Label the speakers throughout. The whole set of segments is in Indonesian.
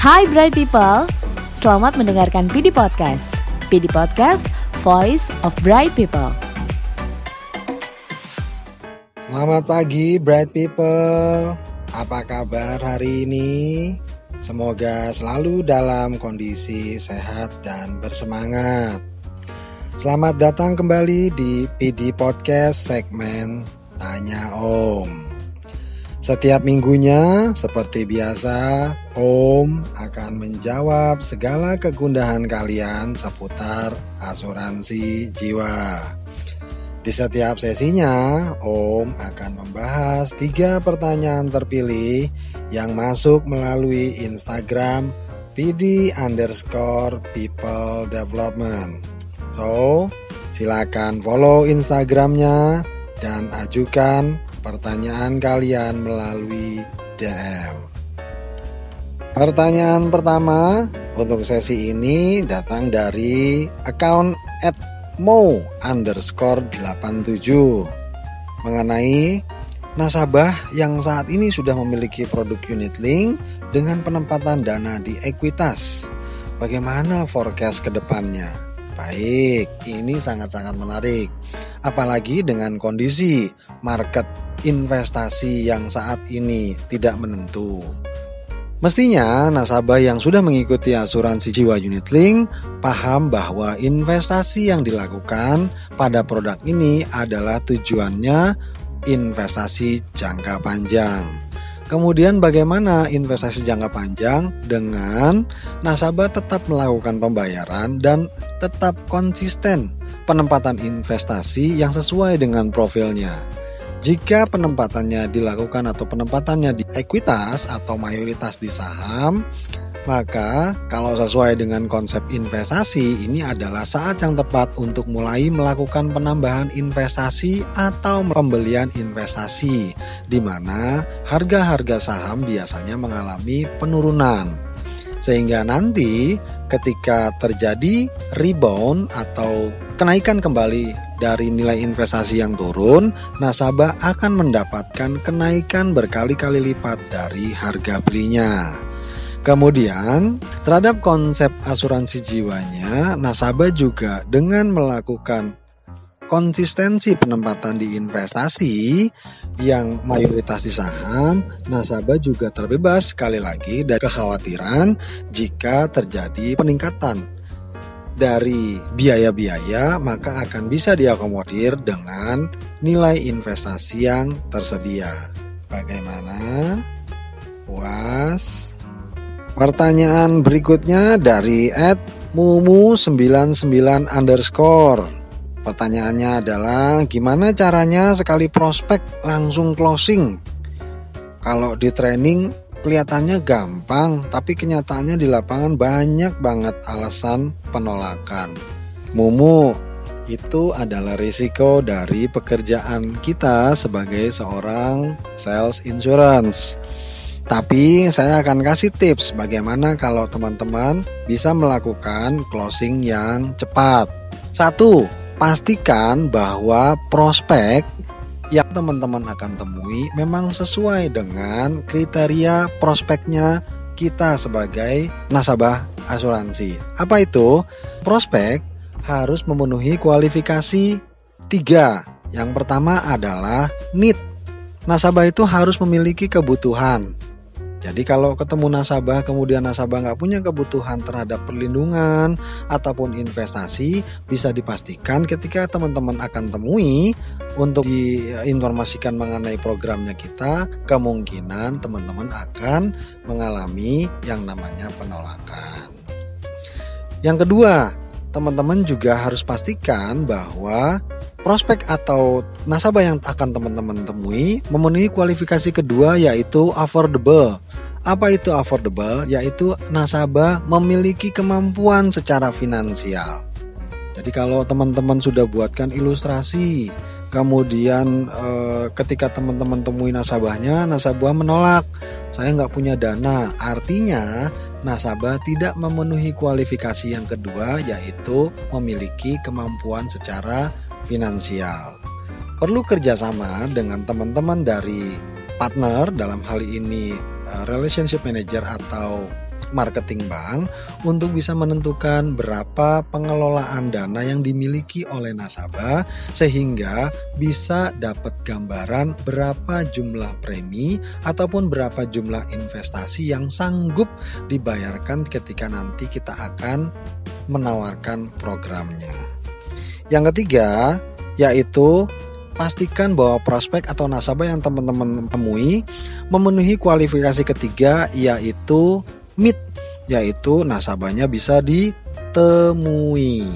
Speaker 1: Hai Bright People, selamat mendengarkan PD Podcast. PD Podcast, Voice of Bright People.
Speaker 2: Selamat pagi Bright People. Apa kabar hari ini? Semoga selalu dalam kondisi sehat dan bersemangat. Selamat datang kembali di PD Podcast segmen Tanya Om. Setiap minggunya, seperti biasa, Om akan menjawab segala kegundahan kalian seputar asuransi jiwa. Di setiap sesinya, Om akan membahas tiga pertanyaan terpilih yang masuk melalui Instagram PD underscore people development. So, silakan follow Instagramnya dan ajukan pertanyaan kalian melalui DM. Pertanyaan pertama untuk sesi ini datang dari account at mo underscore 87 mengenai nasabah yang saat ini sudah memiliki produk unit link dengan penempatan dana di ekuitas. Bagaimana forecast ke depannya? Baik, ini sangat-sangat menarik. Apalagi dengan kondisi market investasi yang saat ini tidak menentu. Mestinya nasabah yang sudah mengikuti asuransi jiwa unit link paham bahwa investasi yang dilakukan pada produk ini adalah tujuannya investasi jangka panjang. Kemudian bagaimana investasi jangka panjang dengan nasabah tetap melakukan pembayaran dan tetap konsisten penempatan investasi yang sesuai dengan profilnya. Jika penempatannya dilakukan atau penempatannya di ekuitas atau mayoritas di saham, maka, kalau sesuai dengan konsep investasi, ini adalah saat yang tepat untuk mulai melakukan penambahan investasi atau pembelian investasi, di mana harga-harga saham biasanya mengalami penurunan. Sehingga nanti, ketika terjadi rebound atau kenaikan kembali dari nilai investasi yang turun, nasabah akan mendapatkan kenaikan berkali-kali lipat dari harga belinya. Kemudian, terhadap konsep asuransi jiwanya, nasabah juga dengan melakukan konsistensi penempatan di investasi yang mayoritas di saham, nasabah juga terbebas sekali lagi dari kekhawatiran jika terjadi peningkatan dari biaya-biaya maka akan bisa diakomodir dengan nilai investasi yang tersedia. Bagaimana? Puas? Pertanyaan berikutnya dari Ed Mumu99 underscore. Pertanyaannya adalah gimana caranya sekali prospek langsung closing? Kalau di training kelihatannya gampang, tapi kenyataannya di lapangan banyak banget alasan penolakan. Mumu, itu adalah risiko dari pekerjaan kita sebagai seorang sales insurance. Tapi saya akan kasih tips bagaimana kalau teman-teman bisa melakukan closing yang cepat. Satu, pastikan bahwa prospek yang teman-teman akan temui memang sesuai dengan kriteria prospeknya kita sebagai nasabah asuransi. Apa itu? Prospek harus memenuhi kualifikasi tiga. Yang pertama adalah need. Nasabah itu harus memiliki kebutuhan. Jadi kalau ketemu nasabah kemudian nasabah nggak punya kebutuhan terhadap perlindungan ataupun investasi bisa dipastikan ketika teman-teman akan temui untuk diinformasikan mengenai programnya kita kemungkinan teman-teman akan mengalami yang namanya penolakan. Yang kedua, teman-teman juga harus pastikan bahwa prospek atau nasabah yang akan teman-teman temui memenuhi kualifikasi kedua yaitu affordable. Apa itu affordable? Yaitu nasabah memiliki kemampuan secara finansial. Jadi kalau teman-teman sudah buatkan ilustrasi, kemudian eh, ketika teman-teman temui nasabahnya, nasabah menolak, saya nggak punya dana. Artinya nasabah tidak memenuhi kualifikasi yang kedua, yaitu memiliki kemampuan secara finansial. Perlu kerjasama dengan teman-teman dari partner dalam hal ini Uh, relationship manager atau marketing bank untuk bisa menentukan berapa pengelolaan dana yang dimiliki oleh nasabah sehingga bisa dapat gambaran berapa jumlah premi ataupun berapa jumlah investasi yang sanggup dibayarkan ketika nanti kita akan menawarkan programnya. Yang ketiga yaitu pastikan bahwa prospek atau nasabah yang teman-teman temui memenuhi kualifikasi ketiga yaitu meet yaitu nasabahnya bisa ditemui.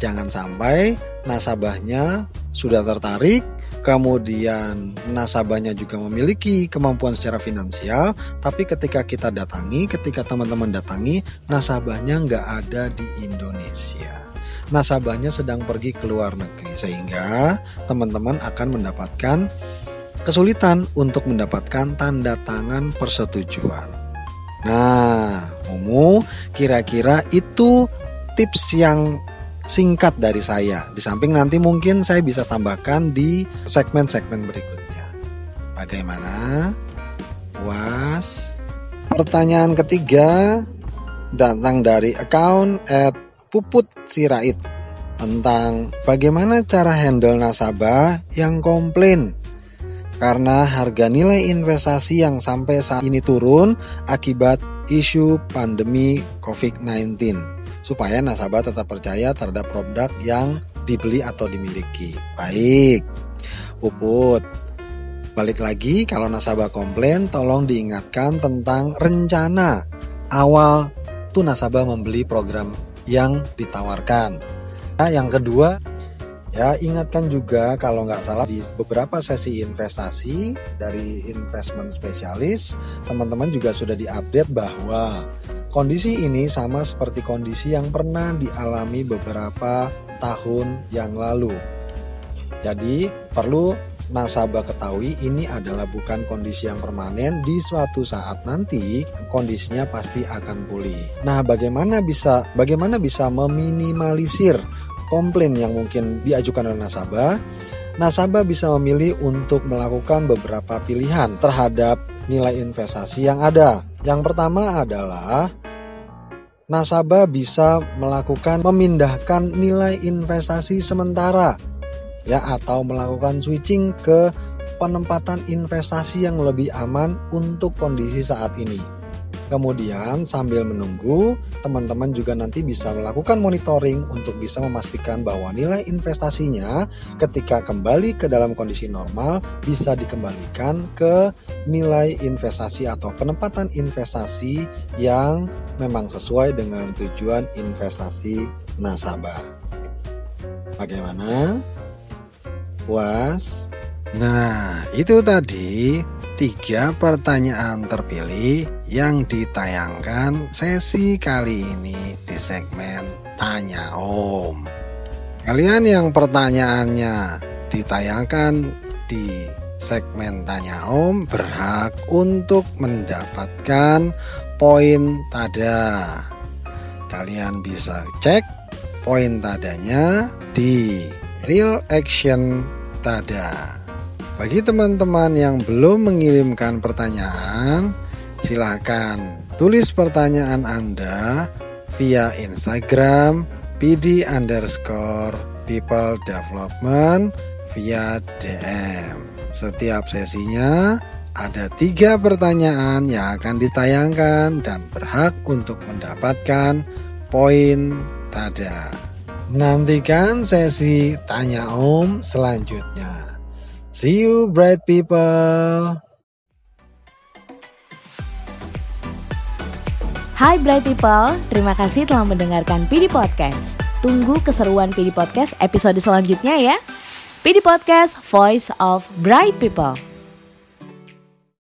Speaker 2: Jangan sampai nasabahnya sudah tertarik kemudian nasabahnya juga memiliki kemampuan secara finansial, tapi ketika kita datangi, ketika teman-teman datangi, nasabahnya nggak ada di Indonesia nasabahnya sedang pergi ke luar negeri sehingga teman-teman akan mendapatkan kesulitan untuk mendapatkan tanda tangan persetujuan. Nah, Mumu, kira-kira itu tips yang singkat dari saya. Di samping nanti mungkin saya bisa tambahkan di segmen-segmen berikutnya. Bagaimana? Puas? Pertanyaan ketiga datang dari account at Puput Sirait tentang bagaimana cara handle nasabah yang komplain karena harga nilai investasi yang sampai saat ini turun akibat isu pandemi COVID-19 supaya nasabah tetap percaya terhadap produk yang dibeli atau dimiliki. Baik, Puput. Balik lagi kalau nasabah komplain tolong diingatkan tentang rencana awal tuh nasabah membeli program yang ditawarkan. Nah, yang kedua, ya ingatkan juga kalau nggak salah di beberapa sesi investasi dari investment specialist, teman-teman juga sudah diupdate bahwa kondisi ini sama seperti kondisi yang pernah dialami beberapa tahun yang lalu. Jadi perlu nasabah ketahui ini adalah bukan kondisi yang permanen di suatu saat nanti kondisinya pasti akan pulih. Nah, bagaimana bisa bagaimana bisa meminimalisir komplain yang mungkin diajukan oleh nasabah? Nasabah bisa memilih untuk melakukan beberapa pilihan terhadap nilai investasi yang ada. Yang pertama adalah nasabah bisa melakukan memindahkan nilai investasi sementara ya atau melakukan switching ke penempatan investasi yang lebih aman untuk kondisi saat ini. Kemudian sambil menunggu, teman-teman juga nanti bisa melakukan monitoring untuk bisa memastikan bahwa nilai investasinya ketika kembali ke dalam kondisi normal bisa dikembalikan ke nilai investasi atau penempatan investasi yang memang sesuai dengan tujuan investasi nasabah. Bagaimana? Puas? Nah, itu tadi tiga pertanyaan terpilih yang ditayangkan sesi kali ini di segmen Tanya Om. Kalian yang pertanyaannya ditayangkan di segmen Tanya Om berhak untuk mendapatkan poin tada. Kalian bisa cek poin tadanya di Real Action Tada. Bagi teman-teman yang belum mengirimkan pertanyaan, silahkan tulis pertanyaan Anda via Instagram pd underscore people development via DM. Setiap sesinya ada tiga pertanyaan yang akan ditayangkan dan berhak untuk mendapatkan poin tada. Nantikan sesi Tanya Om selanjutnya. See you bright people.
Speaker 1: Hai bright people, terima kasih telah mendengarkan PD Podcast. Tunggu keseruan PD Podcast episode selanjutnya ya. PD Podcast, Voice of Bright People.